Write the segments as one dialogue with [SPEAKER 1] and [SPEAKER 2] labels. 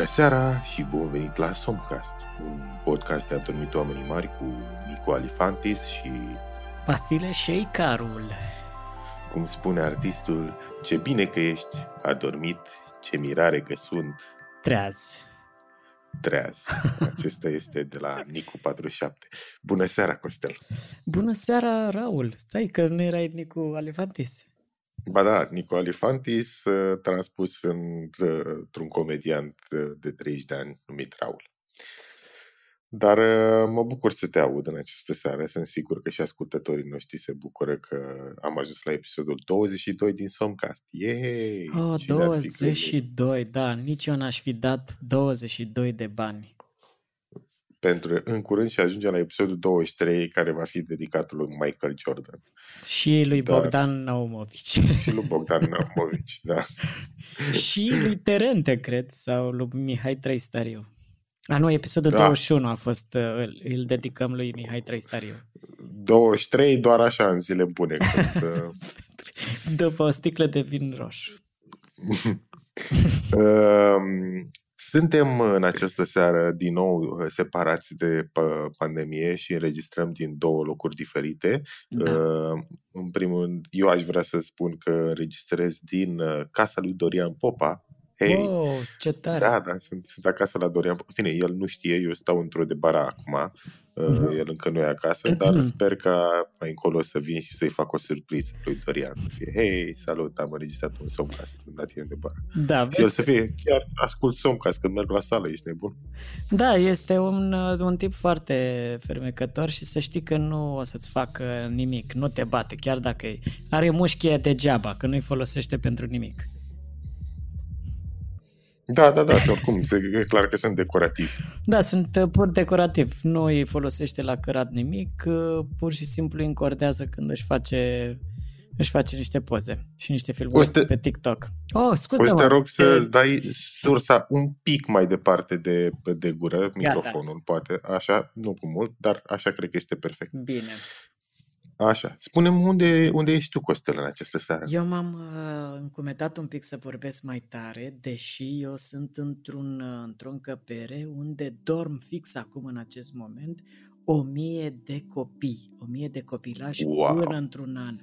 [SPEAKER 1] Bună seara și bun venit la Somcast, un podcast de adormit oamenii mari cu Nico Alifantis și...
[SPEAKER 2] Vasile Șeicarul.
[SPEAKER 1] Cum spune artistul, ce bine că ești adormit, ce mirare că sunt...
[SPEAKER 2] Treaz.
[SPEAKER 1] Treaz. Acesta este de la Nicu 47. Bună seara, Costel.
[SPEAKER 2] Bună seara, Raul. Stai că nu erai Nicu Alifantis.
[SPEAKER 1] Ba da, Nico Alifantis, uh, transpus într-un comediant uh, de 30 de ani numit Raul. Dar uh, mă bucur să te aud în această seară. Sunt sigur că și ascultătorii noștri se bucură că am ajuns la episodul 22 din Somcast. Yay!
[SPEAKER 2] Oh, 22, da. Nici eu n-aș fi dat 22 de bani
[SPEAKER 1] pentru în curând și ajungem la episodul 23 care va fi dedicat lui Michael Jordan.
[SPEAKER 2] Și lui Dar, Bogdan Naumovici.
[SPEAKER 1] Și lui Bogdan Naumovici, da.
[SPEAKER 2] și lui Terente, cred, sau lui Mihai Trăistariu. A, nu, episodul da. 21 a fost, uh, îl, îl dedicăm lui Mihai Trăistariu.
[SPEAKER 1] 23 doar așa în zile bune. Când, uh,
[SPEAKER 2] După o sticlă de vin roșu.
[SPEAKER 1] um, suntem în această seară din nou uh, separați de pandemie și înregistrăm din două locuri diferite. Da. Uh, în primul rând, eu aș vrea să spun că înregistrez din uh, casa lui Dorian Popa.
[SPEAKER 2] Hey, oh, ce tare!
[SPEAKER 1] Da, da, sunt, sunt acasă la Dorian Popa. Fine, el nu știe, eu stau într-o de bara acum Uh-huh. El încă nu e acasă, dar uh-huh. sper ca mai încolo să vin și să-i fac o surpriză lui Dorian. Să fie, hei, salut, am înregistrat un somcast la tine de bară.
[SPEAKER 2] Da,
[SPEAKER 1] și el să fie, chiar ascult somcast când merg la sală, ești nebun.
[SPEAKER 2] Da, este un, un tip foarte fermecător și să știi că nu o să-ți facă nimic, nu te bate, chiar dacă are mușchie degeaba, că nu-i folosește pentru nimic.
[SPEAKER 1] Da, da, da, și oricum, e clar că sunt decorativi.
[SPEAKER 2] Da, sunt uh, pur decorativ. Nu îi folosește la cărat nimic, uh, pur și simplu încordează când își face își face niște poze și niște filmuri te... pe TikTok.
[SPEAKER 1] Oh, scuze O să te rog să îți dai sursa un pic mai departe de, de gură, microfonul, Gata. poate, așa, nu cu mult, dar așa cred că este perfect.
[SPEAKER 2] Bine.
[SPEAKER 1] Așa. Spune-mi unde, unde ești tu, Costel, în această seară?
[SPEAKER 2] Eu m-am uh, încumetat un pic să vorbesc mai tare, deși eu sunt într-un, uh, într-o încăpere unde dorm fix acum în acest moment o mie de copii, o mie de copilași wow. până într-un an,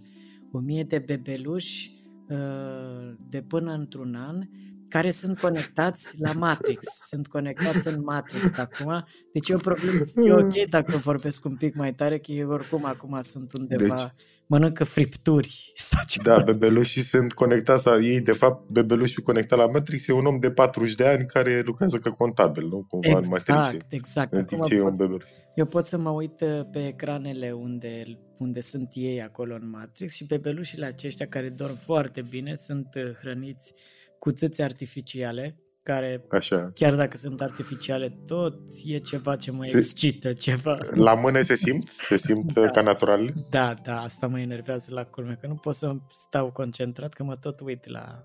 [SPEAKER 2] o mie de bebeluși uh, de până într-un an care sunt conectați la Matrix. Sunt conectați în Matrix acum. Deci e o problemă. E ok dacă vorbesc un pic mai tare, că eu oricum acum sunt undeva... Deci, mănâncă fripturi sau ceva.
[SPEAKER 1] Da, bebelușii sunt conectați, la ei, de fapt, bebelușul conectat la Matrix e un om de 40 de ani care lucrează ca contabil, nu? Cumva
[SPEAKER 2] exact, în Matrix. Exact, în timp ce e un bebeluș. Eu pot să mă uit uh, pe ecranele unde, unde sunt ei acolo în Matrix și bebelușile aceștia care dorm foarte bine sunt uh, hrăniți cu țâțe artificiale, care, Așa. chiar dacă sunt artificiale, tot e ceva ce mă se, excită, ceva.
[SPEAKER 1] La mână se simt? Se simt da. ca natural?
[SPEAKER 2] Da, da, asta mă enervează la culme, că nu pot să stau concentrat, că mă tot uit la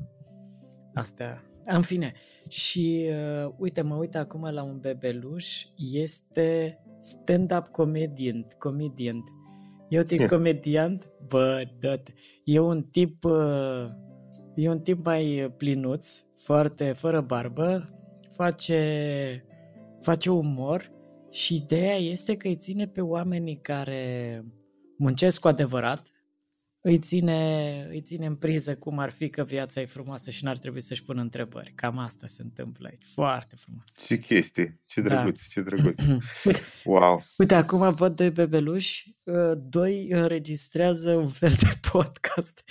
[SPEAKER 2] astea. În fine, și uh, uite, mă uit acum la un bebeluș, este stand-up comedian, comedian. E un tip comediant, bă, dă E un tip uh, E un tip mai plinuț, foarte, fără barbă, face, face umor și ideea este că îi ține pe oamenii care muncesc cu adevărat, îi ține, îi ține în priză cum ar fi că viața e frumoasă și n-ar trebui să-și pună întrebări. Cam asta se întâmplă aici. Foarte frumos.
[SPEAKER 1] Ce chestii. Ce da. drăguț, da. ce drăguț. uite, wow.
[SPEAKER 2] Uite, acum văd doi bebeluși, uh, doi înregistrează un fel de podcast.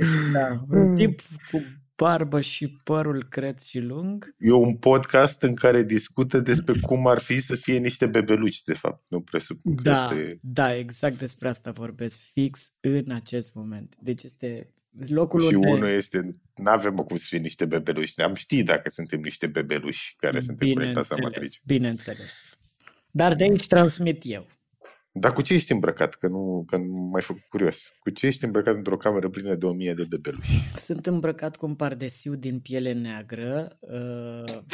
[SPEAKER 2] da, un tip cu barbă și părul creț și lung.
[SPEAKER 1] E un podcast în care discută despre cum ar fi să fie niște bebeluci, de fapt. Nu presupun că
[SPEAKER 2] da,
[SPEAKER 1] este...
[SPEAKER 2] Da, exact despre asta vorbesc fix în acest moment. Deci este locul
[SPEAKER 1] și
[SPEAKER 2] unde...
[SPEAKER 1] unul este, nu avem cum să fie niște bebeluși. Am ști dacă suntem niște bebeluși care suntem proiectați la matrici.
[SPEAKER 2] Bineînțeles. Dar de aici transmit eu.
[SPEAKER 1] Dar cu ce ești îmbrăcat? Că nu, că nu mai făcut curios. Cu ce ești îmbrăcat într-o cameră plină de o mie de bebeluși?
[SPEAKER 2] Sunt îmbrăcat cu un pardesiu din piele neagră. Uh...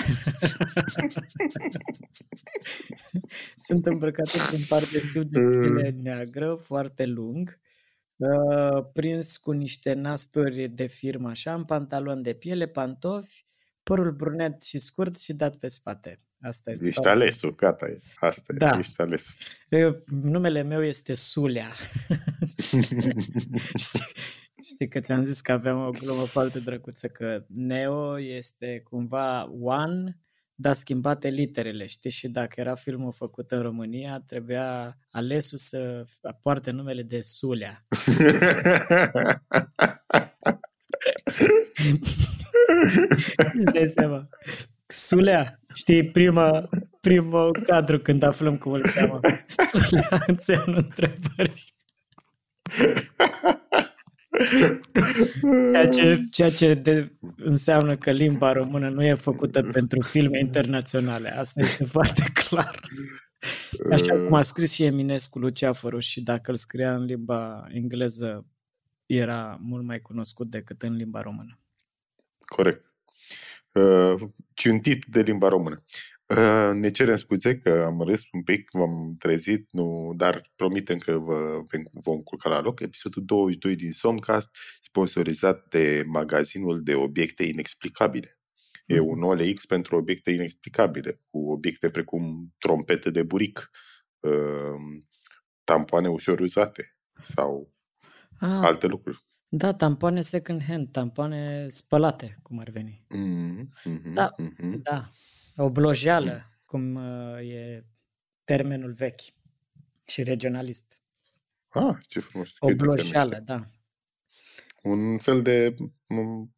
[SPEAKER 2] Sunt îmbrăcat cu un pardesiu din piele neagră, foarte lung. uh, prins cu niște nasturi de firmă așa, în pantalon de piele, pantofi, părul brunet și scurt și dat pe spate. Asta este
[SPEAKER 1] Ești alesul, gata e. Asta
[SPEAKER 2] Da.
[SPEAKER 1] e, ești alesul.
[SPEAKER 2] Eu, numele meu este Sulea. știi, știi că ți-am zis că aveam o glumă foarte drăguță, că Neo este cumva One, dar schimbate literele, știi? Și dacă era filmul făcut în România, trebuia alesul să poarte numele de Sulea. Îți dai seama. Sulea, știi, prima, primul cadru când aflăm cum îl cheamă. Sulea înseamnă întrebări. Ceea ce, ceea ce de, înseamnă că limba română nu e făcută pentru filme internaționale. Asta este foarte clar. Așa cum a scris și Eminescu Luceafărul și dacă îl scria în limba engleză era mult mai cunoscut decât în limba română.
[SPEAKER 1] Corect. Uh, ciuntit de limba română. Uh, ne cerem scuze că am râs un pic, v-am trezit, nu, dar promitem că vă vom culca la loc. Episodul 22 din Somcast, sponsorizat de magazinul de obiecte inexplicabile. E un OLX pentru obiecte inexplicabile, cu obiecte precum trompete de buric, uh, tampoane ușor uzate sau
[SPEAKER 2] Ah,
[SPEAKER 1] alte lucruri.
[SPEAKER 2] Da, tampoane second hand, tampoane spălate, cum ar veni.
[SPEAKER 1] Mm, mhm,
[SPEAKER 2] Da.
[SPEAKER 1] mhm.
[SPEAKER 2] Da, o blojeală, cum uh, e termenul vechi și regionalist.
[SPEAKER 1] Ah, ce frumos.
[SPEAKER 2] O
[SPEAKER 1] Uite că nu
[SPEAKER 2] blojeală,
[SPEAKER 1] știu.
[SPEAKER 2] da.
[SPEAKER 1] Un fel de m-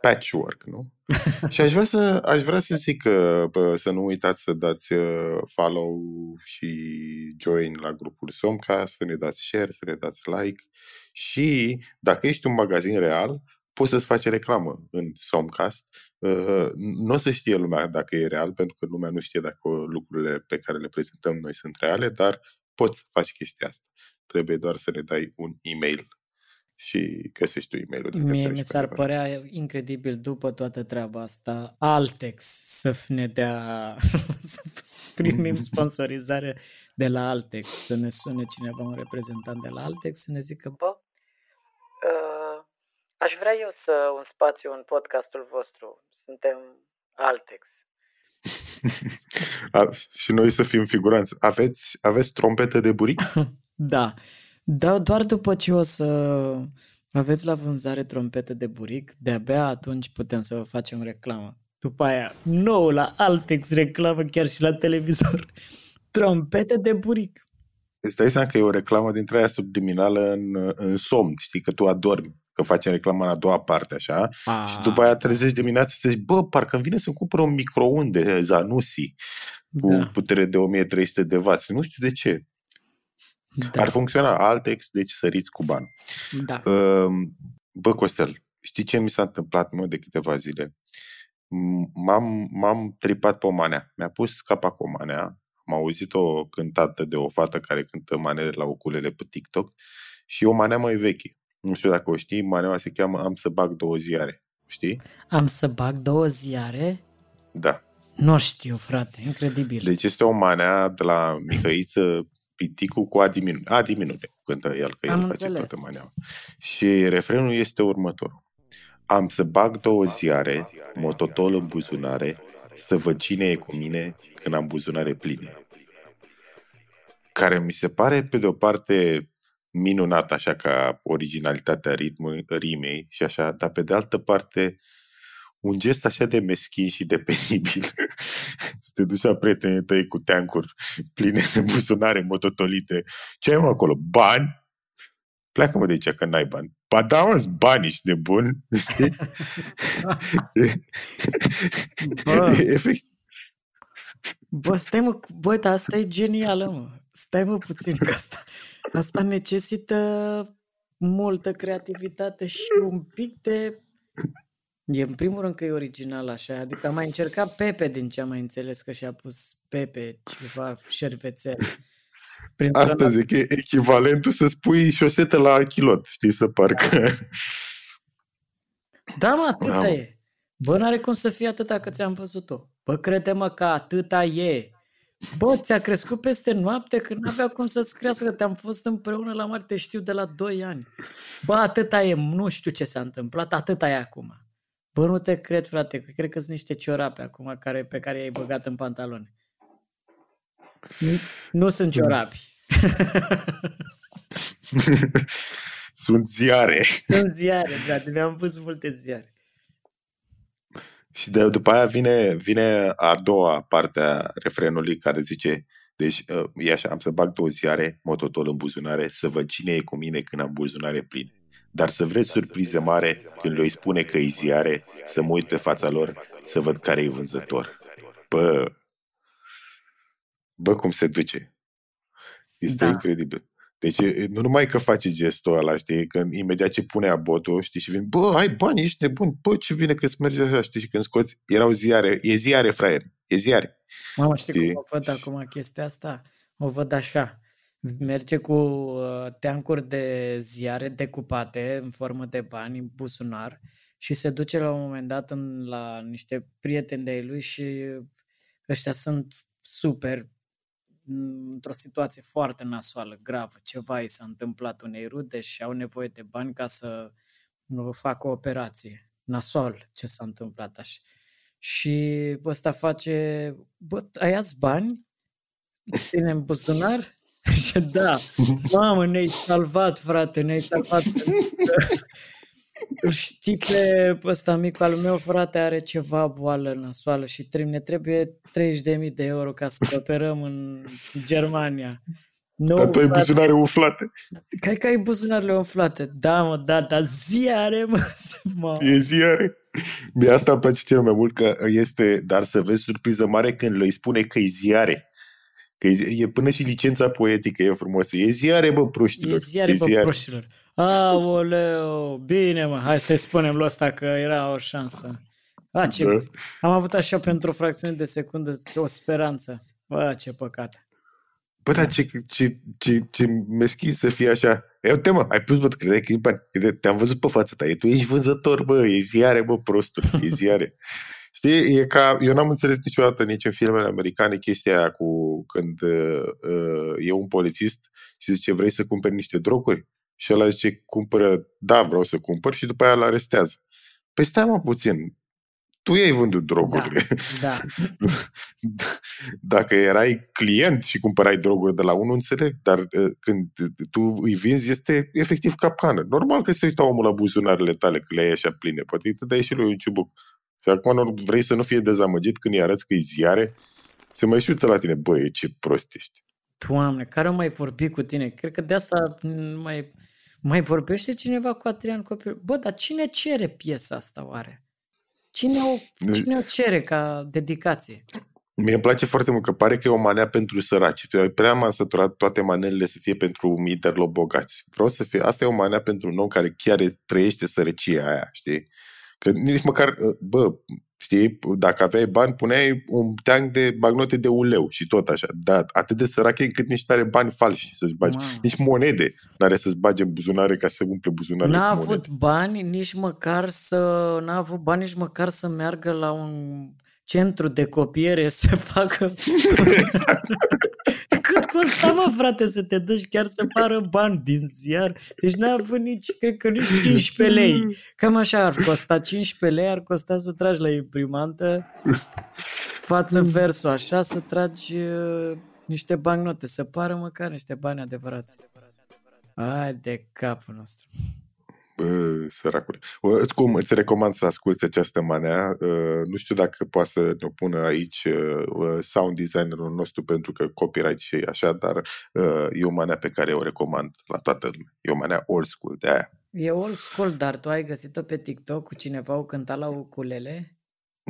[SPEAKER 1] patchwork, nu? și aș vrea să, aș vrea să zic că bă, să nu uitați să dați uh, follow și join la grupul Somcast, să ne dați share, să ne dați like și dacă ești un magazin real, poți să-ți faci reclamă în Somcast. Uh, Nu o să știe lumea dacă e real, pentru că lumea nu știe dacă lucrurile pe care le prezentăm noi sunt reale, dar poți să faci chestia asta. Trebuie doar să ne dai un e-mail și găsești tu e-mailul. din
[SPEAKER 2] Mie
[SPEAKER 1] ăsta
[SPEAKER 2] mi
[SPEAKER 1] și
[SPEAKER 2] s-ar
[SPEAKER 1] pe departe.
[SPEAKER 2] părea incredibil după toată treaba asta Altex să ne dea să primim sponsorizare de la Altex, să ne sune cineva un reprezentant de la Altex să ne zică bă, uh, aș vrea eu să un spațiu în podcastul vostru, suntem Altex.
[SPEAKER 1] A, și noi să fim figuranți. Aveți, aveți trompete de buric?
[SPEAKER 2] Da, da, doar după ce o să aveți la vânzare trompete de buric, de-abia atunci putem să vă facem reclamă. După aia, nou la Altex reclamă chiar și la televizor. Trompete de buric.
[SPEAKER 1] Îți dai seama că e o reclamă dintre aia subliminală în, în somn. Știi că tu adormi, că facem reclama în a doua parte, așa?
[SPEAKER 2] A,
[SPEAKER 1] Și după aia trezești dimineața și zici, bă, parcă îmi vine să cumpăr un microunde Zanussi cu
[SPEAKER 2] da,
[SPEAKER 1] putere de 1300 de W. Nu știu de ce.
[SPEAKER 2] Da,
[SPEAKER 1] Ar funcționa Altex, deci săriți cu bani.
[SPEAKER 2] da.
[SPEAKER 1] Ehm, Bă, Costel, știi ce mi s-a întâmplat mă de câteva zile? M- M-am, m-am tripat pe o manea. Mi-a pus capa cu o manea. Am auzit-o cântată de o fată care cântă manele la ukulele pe TikTok și e o manea mai veche. Nu știu dacă o știi, maneaua se cheamă Am să bag două ziare. Știi?
[SPEAKER 2] Am să bag două ziare?
[SPEAKER 1] Da.
[SPEAKER 2] Nu știu, frate, incredibil.
[SPEAKER 1] Deci este o manea de la Mihăiță Piticu cu A diminut. A diminute, cântă el, că el
[SPEAKER 2] Am
[SPEAKER 1] face
[SPEAKER 2] înțeles.
[SPEAKER 1] toată maneaua. Și refrenul este următorul. Am să bag două ziare, mototol în buzunare, să văd cine e cu mine când am buzunare pline. Care mi se pare, pe de-o parte, minunat, așa ca originalitatea ritmului, rimei și așa, dar pe de altă parte, un gest așa de meschin și de penibil. să te duci la prietenii tăi cu teancuri pline de buzunare mototolite. Ce ai mă acolo? Bani? Pleacă-mă de aici că n-ai bani. Ba da, mă, bani, ești de bun. Știi?
[SPEAKER 2] Bă.
[SPEAKER 1] Efectiv.
[SPEAKER 2] Bă, stai mă, bă, dar asta e genială, mă. Stai mă puțin că asta, asta necesită multă creativitate și un pic de... E în primul rând că e original așa, adică am mai încercat Pepe din ce am mai înțeles că și-a pus Pepe ceva șervețel. Printr-o
[SPEAKER 1] Asta zic, e echivalentul să spui șosetă la kilot, știi, să parcă...
[SPEAKER 2] Da, mă, atâta
[SPEAKER 1] Am-
[SPEAKER 2] e. Bă, n-are cum să fie atâta că ți-am văzut-o. Bă, crede-mă că atâta e. Bă, ți-a crescut peste noapte când nu avea cum să-ți crească, că te-am fost împreună la mare, te știu de la 2 ani. Bă, atâta e, nu știu ce s-a întâmplat, atâta e acum. Bă, nu te cred, frate, că cred că sunt niște ciorape acum care, pe care i-ai băgat în pantaloni. Nu, nu sunt ciorapi.
[SPEAKER 1] Sunt ziare.
[SPEAKER 2] sunt ziare, frate, mi-am pus multe ziare.
[SPEAKER 1] Și de, după aia vine, vine a doua parte a refrenului care zice deci uh, e așa, am să bag două ziare, mototol în buzunare, să văd cine e cu mine când am buzunare pline. Dar să vreți surprize mare când le spune că e ziare, să mă uit pe fața lor, să văd care e vânzător. Bă, bă cum se duce. Este da. incredibil. Deci nu numai că face gestul ăla, știi, că imediat ce pune abotul, știi, și vin, bă, ai bani, ești nebun, bă, ce bine că îți merge așa, știi, și când scoți, erau ziare, e ziare, fraier, e ziare.
[SPEAKER 2] Mamă, știi, știi? cum o văd acum chestia asta? O văd așa, merge cu uh, teancuri de ziare decupate în formă de bani în buzunar și se duce la un moment dat în, la niște prieteni de lui și ăștia sunt super într-o situație foarte nasoală, gravă, ceva i s-a întâmplat unei rude și au nevoie de bani ca să nu facă o operație. Nasol ce s-a întâmplat așa. Și ăsta face, bă, ai azi bani? Ține în buzunar? Și da, mamă, ne-ai salvat, frate, ne-ai salvat. Știi pe ăsta mic al meu, frate, are ceva boală nasoală și ne trebuie 30.000 de euro ca să operăm în Germania.
[SPEAKER 1] No, Dar tu ai buzunare umflate.
[SPEAKER 2] Cai că ai buzunarele umflate. Da, mă, da, da, ziare, mă. mă.
[SPEAKER 1] E ziare. Mie asta îmi place cel mai mult, că este, dar să vezi surpriză mare când le spune că e ziare. Că e, e până și licența poetică e frumoasă. E ziare, bă, proștilor.
[SPEAKER 2] E ziare, e bă, ziare. proștilor. Aoleu, bine mă, hai să-i spunem lui ăsta că era o șansă. A, ce... da. Am avut așa pentru o fracțiune de secundă o speranță. Bă, ce păcat.
[SPEAKER 1] Bă, dar ce, ce, ce, ce meschin să fie așa. Eu te mă, ai pus, bă, credeai că e bani. Te-am văzut pe fața ta. E, tu ești vânzător, bă, e ziare, bă, prostul, e ziare. Știi, e ca, eu n-am înțeles niciodată nici în filmele americane chestia aia cu când uh, uh, e un polițist și zice vrei să cumperi niște droguri? Și ăla zice, cumpără, da, vreau să cumpăr și după aia îl arestează. Păi stai mă puțin, tu i-ai vândut drogurile.
[SPEAKER 2] Da,
[SPEAKER 1] da. Dacă erai client și cumpărai droguri de la unul, înțeleg, dar uh, când tu îi vinzi, este efectiv capcană. Normal că se uita omul la buzunarele tale, că le ai așa pline. Poate te dai și lui un ciubuc. Și acum nu vrei să nu fie dezamăgit când îi arăți că e ziare, se mai și uită la tine, băi, ce prost ești.
[SPEAKER 2] Doamne, care au mai vorbit cu tine? Cred că de asta mai, mai vorbește cineva cu Adrian Copil. Bă, dar cine cere piesa asta oare? Cine o, cine o cere ca dedicație?
[SPEAKER 1] Mie îmi place foarte mult că pare că e o manea pentru săraci. Prea m-am săturat toate manelele să fie pentru interlopi bogați. Vreau să fie, asta e o manea pentru un om care chiar trăiește sărăcia aia, știi? Că nici măcar, bă, știi, dacă aveai bani, puneai un teanc de bagnote de uleu și tot așa. Dar atât de sărac e cât nici are bani falși să-ți bagi. Wow. Nici monede n-are să-ți bage în buzunare ca să umple buzunarele
[SPEAKER 2] N-a avut monede. bani nici măcar să... N-a avut bani nici măcar să meargă la un centru de copiere să facă... Cât costa, mă, frate, să te duci chiar să pară bani din ziar? Deci n-a avut nici, cred că nici 15 lei. Cam așa ar costa 15 lei, ar costa să tragi la imprimantă față versul, așa, să tragi uh, niște bancnote, să pară măcar niște bani adevărați. Ai de capul nostru.
[SPEAKER 1] Bă, săracule. Cum îți recomand să asculti această manea. Nu știu dacă poate să ne pună aici sound designerul nostru pentru că copyright și așa, dar e o manea pe care o recomand la toată lumea. E o manea old school de aia.
[SPEAKER 2] E old school, dar tu ai găsit-o pe TikTok cu cineva o cânta la ukulele?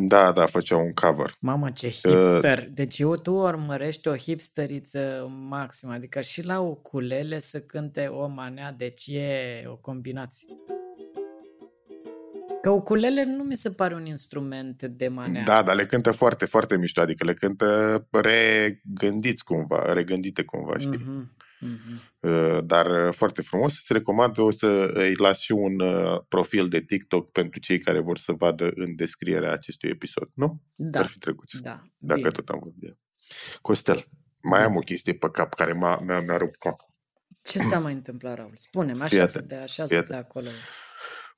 [SPEAKER 1] Da, da, făcea un cover.
[SPEAKER 2] Mamă, ce hipster! Uh, deci eu, tu urmărești o hipsteriță maximă, adică și la ukulele să cânte o manea, deci e o combinație. Că ukulele nu mi se pare un instrument de manea.
[SPEAKER 1] Da, dar le cântă foarte, foarte mișto, adică le cântă regândiți cumva, regândite cumva, știi? Mm-hmm. Mm-hmm. Dar uh, foarte frumos, se recomand, o să îi las și un uh, profil de TikTok pentru cei care vor să vadă în descrierea acestui episod, nu?
[SPEAKER 2] Da.
[SPEAKER 1] Ar fi trecut.
[SPEAKER 2] Da.
[SPEAKER 1] Dacă Bine. tot am vorbit. Costel, mai am o chestie pe cap care m-a, mi-a, mi-a rupt cap.
[SPEAKER 2] Ce s-a mai întâmplat, Raul? Spune-mi,
[SPEAKER 1] Fii
[SPEAKER 2] așa
[SPEAKER 1] atent,
[SPEAKER 2] să te așa
[SPEAKER 1] fii
[SPEAKER 2] să te
[SPEAKER 1] atent.
[SPEAKER 2] acolo.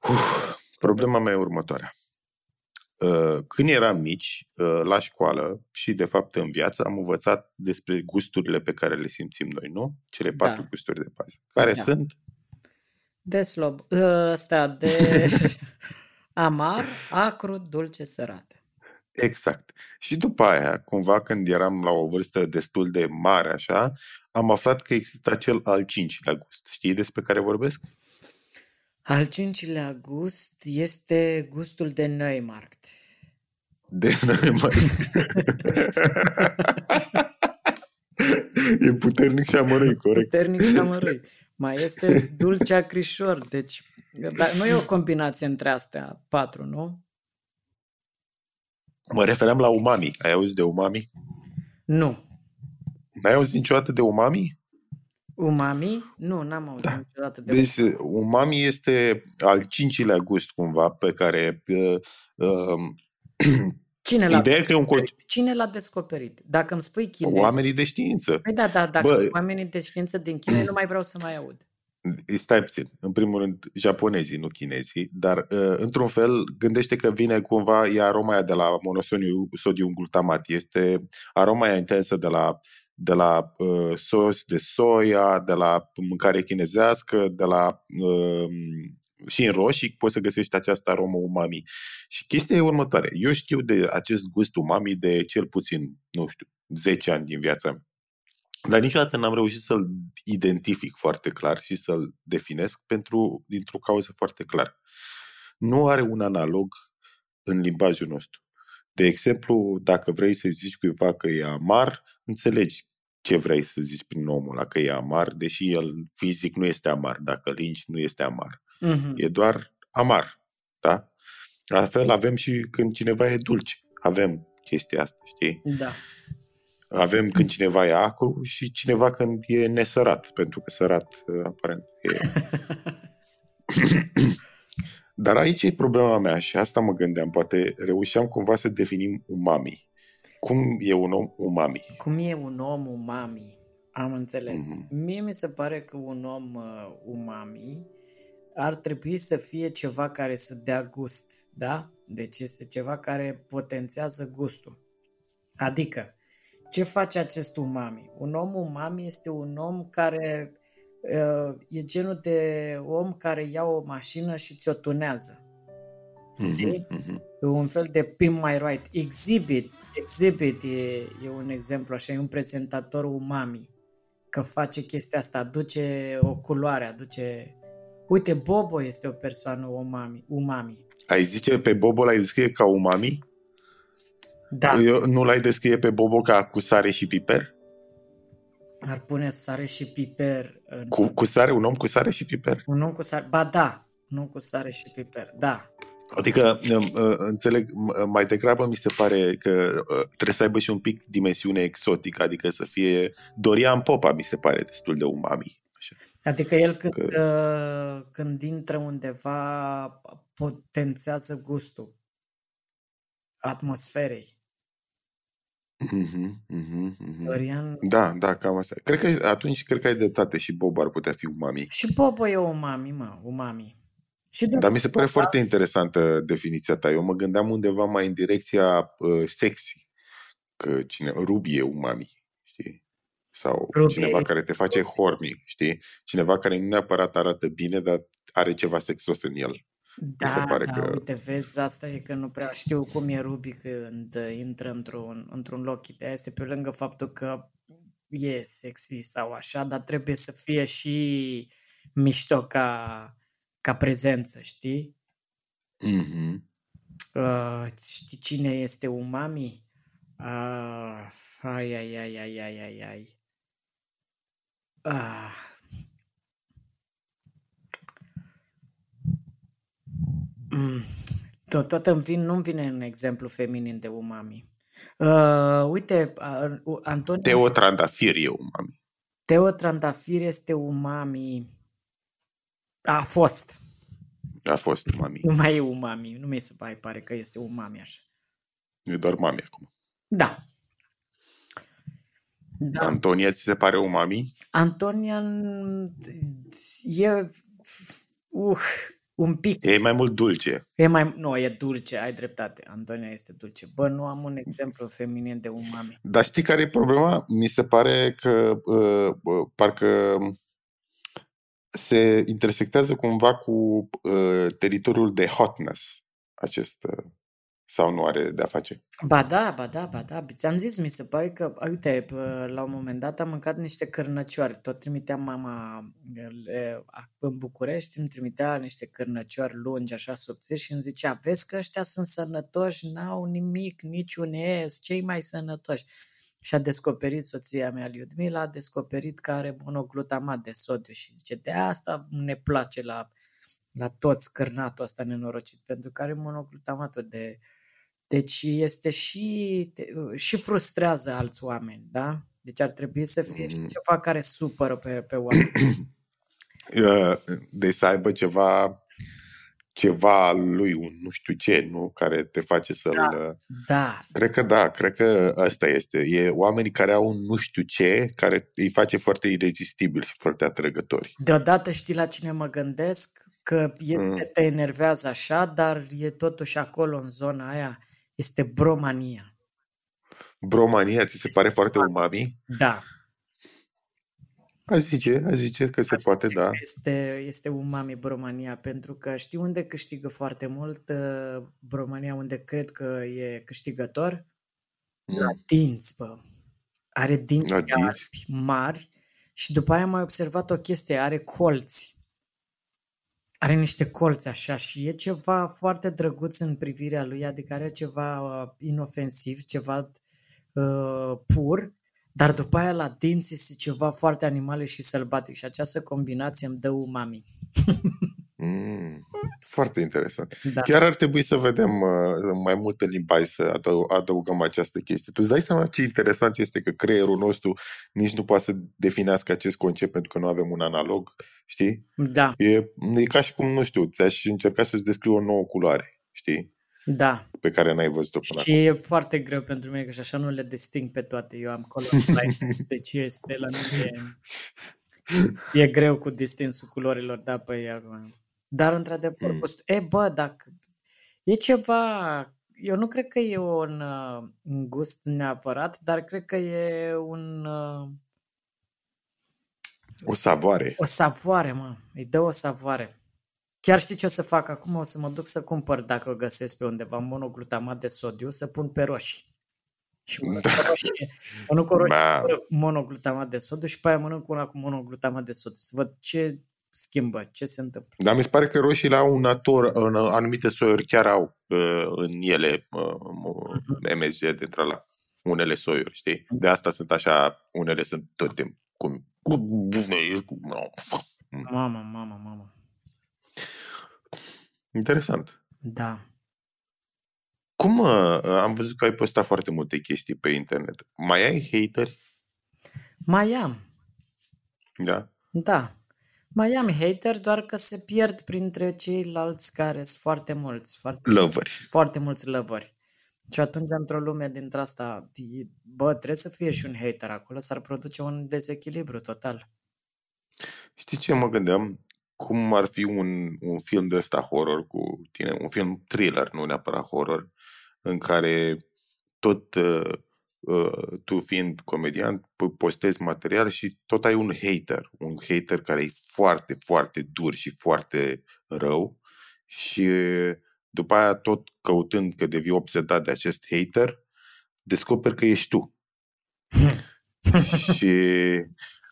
[SPEAKER 1] Uf, problema mea e următoarea. Uh, Când eram mici, uh, la școală și, de fapt, în viață, am învățat despre gusturile pe care le simțim noi, nu? Cele patru
[SPEAKER 2] Da.
[SPEAKER 1] gusturi de bază. Care
[SPEAKER 2] Da.
[SPEAKER 1] sunt?
[SPEAKER 2] De slob, ăsta de amar, acru, dulce, sărate.
[SPEAKER 1] Exact. Și după aia, cumva, când eram la o vârstă destul de mare, așa, am aflat că există acel al cincilea gust. Știi despre care vorbesc?
[SPEAKER 2] Al cincilea gust este gustul de Neumarkt.
[SPEAKER 1] De mai... e puternic și amărâi, corect?
[SPEAKER 2] Puternic și amărâi. Mai este dulce acrișor, deci dar nu e o combinație între astea patru, nu?
[SPEAKER 1] Mă referam la umami. Ai auzit de umami?
[SPEAKER 2] Nu.
[SPEAKER 1] N-ai auzit niciodată de umami?
[SPEAKER 2] Umami? Nu, n-am auzit
[SPEAKER 1] Da.
[SPEAKER 2] niciodată de
[SPEAKER 1] Deci, umami este al cincilea gust, cumva, pe care... Uh, uh,
[SPEAKER 2] Cine l-a,
[SPEAKER 1] ideea e că e un... con-
[SPEAKER 2] cine l-a descoperit? Dacă îmi spui chinez...
[SPEAKER 1] Oamenii de știință.
[SPEAKER 2] Păi da, da, dacă
[SPEAKER 1] Bă-
[SPEAKER 2] oamenii de știință din China nu mai vreau să mai aud.
[SPEAKER 1] Stai puțin. În primul rând, japonezii, nu chinezii, dar uh, într-un fel gândește că vine cumva, e aroma aia de la monosodium glutamat. Este aroma aia intensă de la, de la uh, sos de soia, de la mâncare chinezească, de la uh, și în roșii poți să găsești această aromă umami. Și chestia e următoare. Eu știu de acest gust umami de cel puțin, nu știu, 10 ani din viața mea. Dar niciodată n-am reușit să-l identific foarte clar și să-l definesc pentru, dintr-o cauză foarte clară. Nu are un analog în limbajul nostru. De exemplu, dacă vrei să zici cuiva că e amar, înțelegi ce vrei să zici prin omul ăla, că e amar, deși el fizic nu este amar. Dacă lingi, nu este amar.
[SPEAKER 2] Mhm.
[SPEAKER 1] E doar amar. Da? La fel avem și când cineva e dulce. Avem chestia asta, știi?
[SPEAKER 2] Da.
[SPEAKER 1] Avem când cineva e acru și cineva când e nesărat, pentru că sărat, uh, aparent, e... Dar aici e problema mea și asta mă gândeam, poate reușeam cumva să definim umami. Cum e un om umami?
[SPEAKER 2] Cum e un om umami? Am înțeles.
[SPEAKER 1] Mhm.
[SPEAKER 2] Mie mi se pare că un om uh, umami ar trebui să fie ceva care să dea gust, da? Deci este ceva care potențează gustul. Adică, ce face acest umami? Un om umami este un om care uh, e genul de om care ia o mașină și ți-o tunează. Știi?
[SPEAKER 1] Mhm,
[SPEAKER 2] E un fel de pin my right. Exhibit, Exhibit e, e un exemplu, așa, e un prezentator umami, că face chestia asta, aduce o culoare, aduce... Uite, Bobo este o persoană umami. umami.
[SPEAKER 1] Ai zice pe Bobo l-ai descrie ca umami?
[SPEAKER 2] Da,
[SPEAKER 1] Eu, nu l-ai descrie pe Bobo ca cu sare și piper?
[SPEAKER 2] ar pune sare și piper în...
[SPEAKER 1] Cu, cu sare, un om cu sare și piper.
[SPEAKER 2] Un om cu sare... Ba da, nu cu sare și piper, da.
[SPEAKER 1] Adică, uh, uh, înțeleg, m- mai degrabă mi se pare că uh, trebuie să aibă și un pic dimensiune exotică, adică să fie Dorian Popa, mi se pare destul de umami. Așa.
[SPEAKER 2] Adică el când, uh, când intră undeva potențează gustul atmosferei.
[SPEAKER 1] Mhm, mhm, mhm.
[SPEAKER 2] Dorian
[SPEAKER 1] Da, da, cam asta. Cred că atunci cred că ai dreptate și Bob ar putea fi umami.
[SPEAKER 2] Și Bobo e umami, mă, umami. Și de
[SPEAKER 1] Dar mi se pare foarte interesantă definiția ta. Eu mă gândeam undeva mai în direcția uh, sexy. Că cine, Ruby e umami, știi? Sau
[SPEAKER 2] Ruby
[SPEAKER 1] cineva
[SPEAKER 2] e-
[SPEAKER 1] care te face horny, știi? Cineva care nu neapărat arată bine, dar are ceva sexos în el.
[SPEAKER 2] da,
[SPEAKER 1] se pare
[SPEAKER 2] da,
[SPEAKER 1] că-
[SPEAKER 2] uite, vezi, asta e că nu prea știu cum e Ruby când uh, intră într-un, într-un loc. Ideea este pe lângă faptul că e sexy sau așa, dar trebuie să fie și mișto ca, ca prezență, știi?
[SPEAKER 1] Mhm.
[SPEAKER 2] Uh, știi cine este umami? Uh, ai, ai, ai, ai, ai, ai, ai. Ah. Mm. Tot, tot îmi vin, nu-mi vine un exemplu feminin de umami. Uh, uite, uh, Antonio
[SPEAKER 1] Teo Trandafir e umami.
[SPEAKER 2] Teo Trandafir este umami. A fost.
[SPEAKER 1] A fost umami.
[SPEAKER 2] Nu mai e umami. Nu mi se mai pare că este umami așa.
[SPEAKER 1] E doar mami acum.
[SPEAKER 2] Da.
[SPEAKER 1] Da. Antonia ți se pare umami?
[SPEAKER 2] Antonia e uh, un pic.
[SPEAKER 1] E mai mult dulce.
[SPEAKER 2] E mai, nu, e dulce, ai dreptate. Antonia este dulce. Bă, nu am un exemplu feminin de umami.
[SPEAKER 1] Dar știi care e problema? Mi se pare că uh, uh, parcă se intersectează cumva cu uh, teritoriul de hotness acest uh, sau nu are de-a face?
[SPEAKER 2] Ba da, ba da, ba da. Ți-am zis, mi se pare că, uite, la un moment dat am mâncat niște cărnăcioare. Tot trimitea mama în București, îmi trimitea niște cărnăcioare lungi, așa subțiri și îmi zicea, vezi că ăștia sunt sănătoși, n-au nimic, niciun ES, cei mai sănătoși. Și a descoperit soția mea, Liudmila, a descoperit că are monoglutamat de sodiu și zice, de asta ne place la, la toți cărnatul ăsta nenorocit, pentru că are monoglutamatul de deci este și, și frustrează alți oameni, da? Deci ar trebui să fie și mm. ceva care supără pe, pe oameni.
[SPEAKER 1] Deci să aibă ceva ceva lui, un nu știu ce, nu? Care te face să-l...
[SPEAKER 2] Da, da.
[SPEAKER 1] Cred că da, cred că asta este. E oamenii care au un nu știu ce, care îi face foarte irezistibil și foarte atrăgători.
[SPEAKER 2] Deodată știi la cine mă gândesc? Că este, mm. te enervează așa, dar e totuși acolo în zona aia este bromania.
[SPEAKER 1] Bromania ți se este pare foarte umami?
[SPEAKER 2] Da.
[SPEAKER 1] Aș zice, aș zice că se poate, da.
[SPEAKER 2] Este, este umami bromania, pentru că știi unde câștigă foarte mult uh, bromania, unde cred că e câștigător? Mm. La dinți, bă. Are dinți, dinți mari și după aia am mai observat o chestie, are colți are niște colți așa și e ceva foarte drăguț în privirea lui, adică are ceva uh, inofensiv, ceva uh, pur, dar după aia la dinți este ceva foarte animale și sălbatic și această combinație îmi dă umami.
[SPEAKER 1] Mm, foarte interesant. Da. Chiar ar trebui să vedem uh, mai mult în limbaj să adăug- adăugăm această chestie. Tu îți dai seama ce interesant este că creierul nostru nici nu poate să definească acest concept pentru că nu avem un analog, știi?
[SPEAKER 2] Da.
[SPEAKER 1] E, e ca și cum, nu știu, ți-aș încerca să-ți descriu o nouă culoare, știi?
[SPEAKER 2] Da.
[SPEAKER 1] Pe care n-ai văzut-o până
[SPEAKER 2] Și acum. e foarte greu pentru mine, că și așa nu le disting pe toate. Eu am color deci este la mine... E greu cu distinsul culorilor, da, păi acum dar, într-adevăr, mm. e, bă, dacă e ceva, eu nu cred că e un, uh, un gust neapărat, dar cred că e un... Uh,
[SPEAKER 1] o savoare.
[SPEAKER 2] O savoare, mă. Îi dă o savoare. Chiar știi ce o să fac acum? O să mă duc să cumpăr, dacă o găsesc pe undeva, monoglutamat de sodiu, să pun pe roșii. Și mănânc da. roșie, mănânc o roșie da. monoglutamat de sodiu și pe aia mănânc una cu monoglutamat de sodiu. Să văd ce schimbă, ce se întâmplă.
[SPEAKER 1] Dar mi se pare că roșiile au un ator, în anumite soiuri chiar au uh, în ele uh, uh-huh. MSG dintre la unele soiuri, știi? De asta sunt așa, unele sunt tot timpul cum...
[SPEAKER 2] Mama, mama, mama.
[SPEAKER 1] Interesant.
[SPEAKER 2] Da.
[SPEAKER 1] Cum uh, am văzut că ai postat foarte multe chestii pe internet. Mai ai hateri?
[SPEAKER 2] Mai am.
[SPEAKER 1] Da?
[SPEAKER 2] Da. Mai am hater, doar că se pierd printre ceilalți care sunt foarte mulți. Foarte,
[SPEAKER 1] loveri.
[SPEAKER 2] Foarte mulți loveri. Și atunci, într-o lume dintre asta, bă, trebuie să fie și un hater acolo, s-ar produce un dezechilibru total.
[SPEAKER 1] Știi ce mă gândeam? Cum ar fi un, un film de ăsta horror cu tine, un film thriller, nu neapărat horror, în care tot uh, Uh, tu fiind comedian, postezi material și tot ai un hater, un hater care e foarte, foarte dur și foarte rău și după aia tot căutând că devii obsedat de acest hater, descoperi că ești tu. și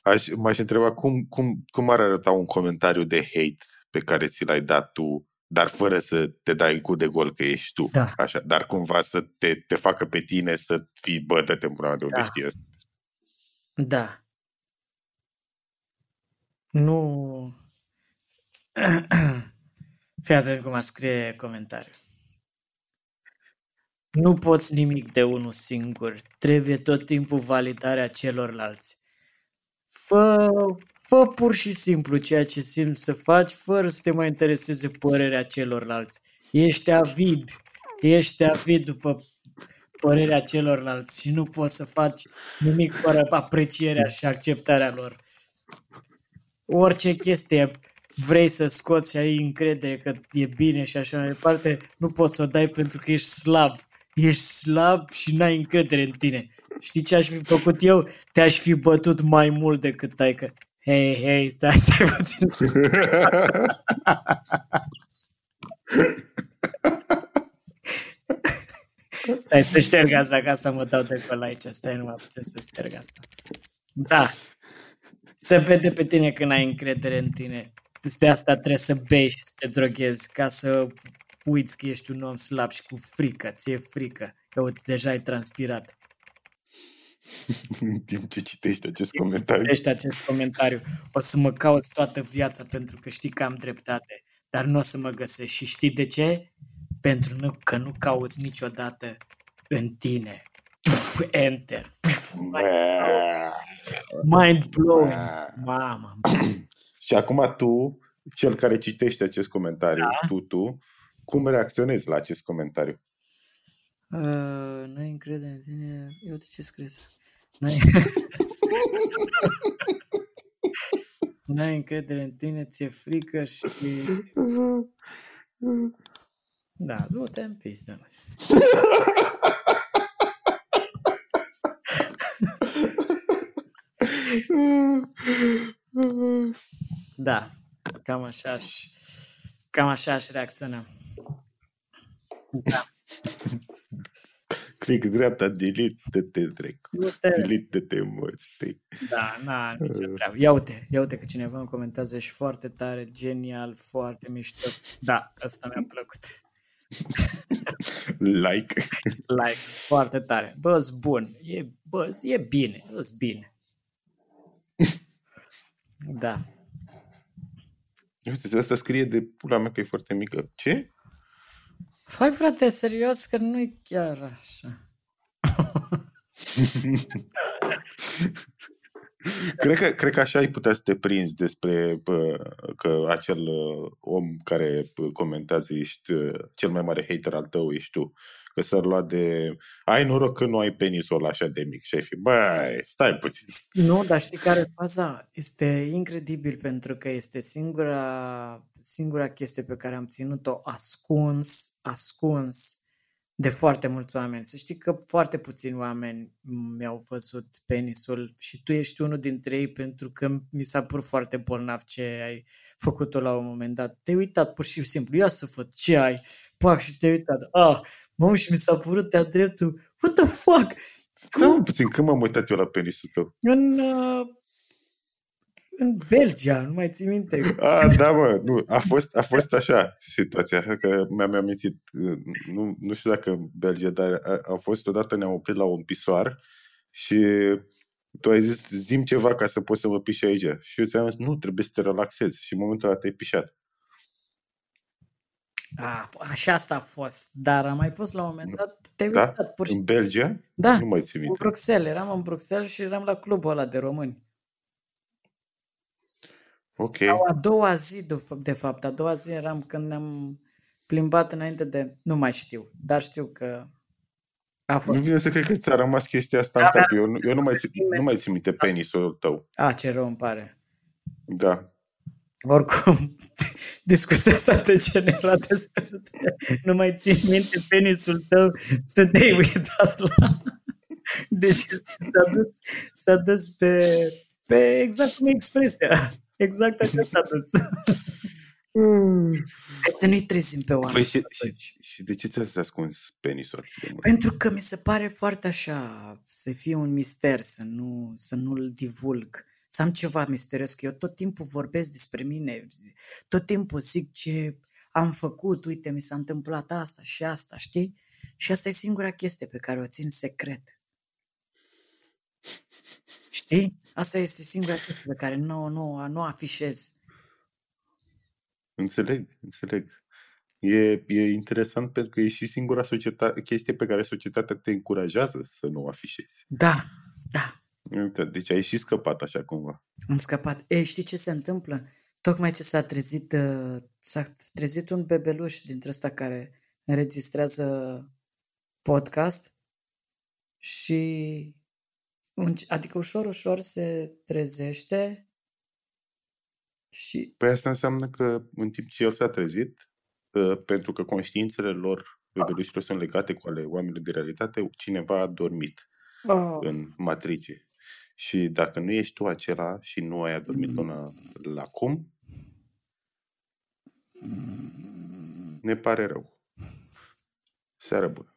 [SPEAKER 1] aș, m-aș întreba cum, cum, cum ar arăta un comentariu de hate pe care ți l-ai dat tu dar fără să te dai cu de gol că ești tu. Da. Așa, dar cumva să te, te facă pe tine să fii, bă, dă-te de unde da. știi asta.
[SPEAKER 2] Da. Nu... Fii atent cum a scrie comentariu. Nu poți nimic de unul singur. Trebuie tot timpul validarea celorlalți. Fă Fă pur și simplu ceea ce simți să faci, fără să te mai intereseze părerea celorlalți. Ești avid, ești avid după părerea celorlalți și nu poți să faci nimic fără aprecierea și acceptarea lor. Orice chestie vrei să scoți și ai încredere că e bine și așa mai departe, nu poți să o dai pentru că ești slab. Ești slab și n-ai încredere în tine. Știi ce aș fi făcut eu? Te-aș fi bătut mai mult decât taică. Hei, hei, stai, stai puțin. Stai să șterg asta, ca să mă dau de pe aici. Stai numai puțin să șterg asta. Da. Se vede pe tine când ai încredere în tine. De asta trebuie să bei și să te droghezi ca să uiți că ești un om slab și cu frică. Ți-e frică. Că uite, deja ai transpirat.
[SPEAKER 1] În timp ce citești acest comentariu.
[SPEAKER 2] Citești acest comentariu. O să mă cauți toată viața pentru că știi că am dreptate. Dar nu o să mă găsești. Și știi de ce? Pentru că nu cauți niciodată în tine. Puf, enter. Puf, mind blowing. Mama.
[SPEAKER 1] Și acum tu, cel care citește acest comentariu, da? tu, tu, cum reacționezi la acest comentariu?
[SPEAKER 2] Uh, n-ai încredere în tine. Eu de ce scris? N-ai... N-ai încredere în tine, ți-e frică și... Da, du-te în pistă. Da, cam așa și cam așa și reacționa. Da.
[SPEAKER 1] Click dreapta, delete, te te trec. Delete, te te morți. Te.
[SPEAKER 2] Da, na, nicio uh. treabă. Ia uite, ia uite că cineva îmi comentează și foarte tare, genial, foarte mișto. Da, asta mi-a plăcut.
[SPEAKER 1] like.
[SPEAKER 2] Like, foarte tare. Bă, bun. E, bă, e bine, e bine. Da.
[SPEAKER 1] Uite, asta scrie de pula mea că e foarte mică. Ce?
[SPEAKER 2] Hai frate, serios că nu e chiar așa.
[SPEAKER 1] cred, că, cred că așa ai putea să te prinzi despre bă, că acel uh, om care comentează ești uh, cel mai mare hater al tău, ești tu că s-ar lua de... Ai noroc că nu ai penisul ăla așa de mic și ai fi, băi, stai puțin.
[SPEAKER 2] Nu, dar știi care faza? Este incredibil pentru că este singura, singura chestie pe care am ținut-o ascuns, ascuns de foarte mulți oameni. Să știi că foarte puțini oameni mi-au văzut penisul și tu ești unul dintre ei pentru că mi s-a părut foarte bolnav ce ai făcut-o la un moment dat. Te-ai uitat pur și simplu, ia să văd ce ai, pac și te-ai uitat. Ah, mă, și mi s-a părut de dreptul. What the fuck?
[SPEAKER 1] Stai puțin, când m-am uitat eu la penisul tău?
[SPEAKER 2] În, uh, în Belgia, nu mai ții minte.
[SPEAKER 1] Ah, da, mă, nu, a fost, a fost așa situația, că mi-am amintit, nu, nu știu dacă în Belgia, dar a, a fost odată ne-am oprit la un pisoar și tu ai zis, zim ceva ca să poți să mă piși aici. Și eu ți-am zis, nu, trebuie să te relaxezi. Și în momentul ăla te-ai pișat.
[SPEAKER 2] A, așa asta a fost, dar a mai fost la un moment dat, te
[SPEAKER 1] da? uitat, pur și În Belgia?
[SPEAKER 2] Da,
[SPEAKER 1] nu mai țin
[SPEAKER 2] în Bruxelles, eram în Bruxelles și eram la clubul ăla de români.
[SPEAKER 1] Ok.
[SPEAKER 2] Sau a doua zi, de fapt, a doua zi eram când ne-am plimbat înainte de, nu mai știu, dar știu că
[SPEAKER 1] a fost. Nu vine să cred că ți-a rămas chestia asta da, în cap. Eu, eu nu, mai țin, nu mai țin minte penisul tău.
[SPEAKER 2] A, ce rău îmi pare.
[SPEAKER 1] Da.
[SPEAKER 2] Oricum, discuția asta te genera destul de... Nu mai țin minte penisul tău, tu te-ai uitat la... Deci s-a dus, s-a dus pe, pe exact cum e expresia. Exact așa s-a dus. Mm. Hai să nu-i trezim pe oameni.
[SPEAKER 1] Păi și, și, și de ce ți-ați ascuns penisul?
[SPEAKER 2] Pentru că mi se pare foarte așa, să fie un mister, să, nu, să nu-l divulg să am ceva misterios, că eu tot timpul vorbesc despre mine, tot timpul zic ce am făcut, uite, mi s-a întâmplat asta și asta, știi? Și asta e singura chestie pe care o țin secret. Știi? Asta este singura chestie pe care nu, nu, nu afișez.
[SPEAKER 1] Înțeleg, înțeleg. E, e interesant pentru că e și singura societate, chestie pe care societatea te încurajează să nu o afișezi.
[SPEAKER 2] Da, da.
[SPEAKER 1] Uite, deci ai și scăpat așa cumva.
[SPEAKER 2] Am scăpat. Ei, știi ce se întâmplă? Tocmai ce s-a trezit, uh, s-a trezit un bebeluș dintre ăsta care înregistrează podcast și adică ușor, ușor se trezește și...
[SPEAKER 1] Păi asta înseamnă că în timp ce el s-a trezit, ă, pentru că conștiințele lor, bebelușilor, sunt legate cu ale oamenilor de realitate, cineva a dormit oh. în matrice. Și dacă nu ești tu acela și nu ai adormit până la cum, ne pare rău. Seară bună!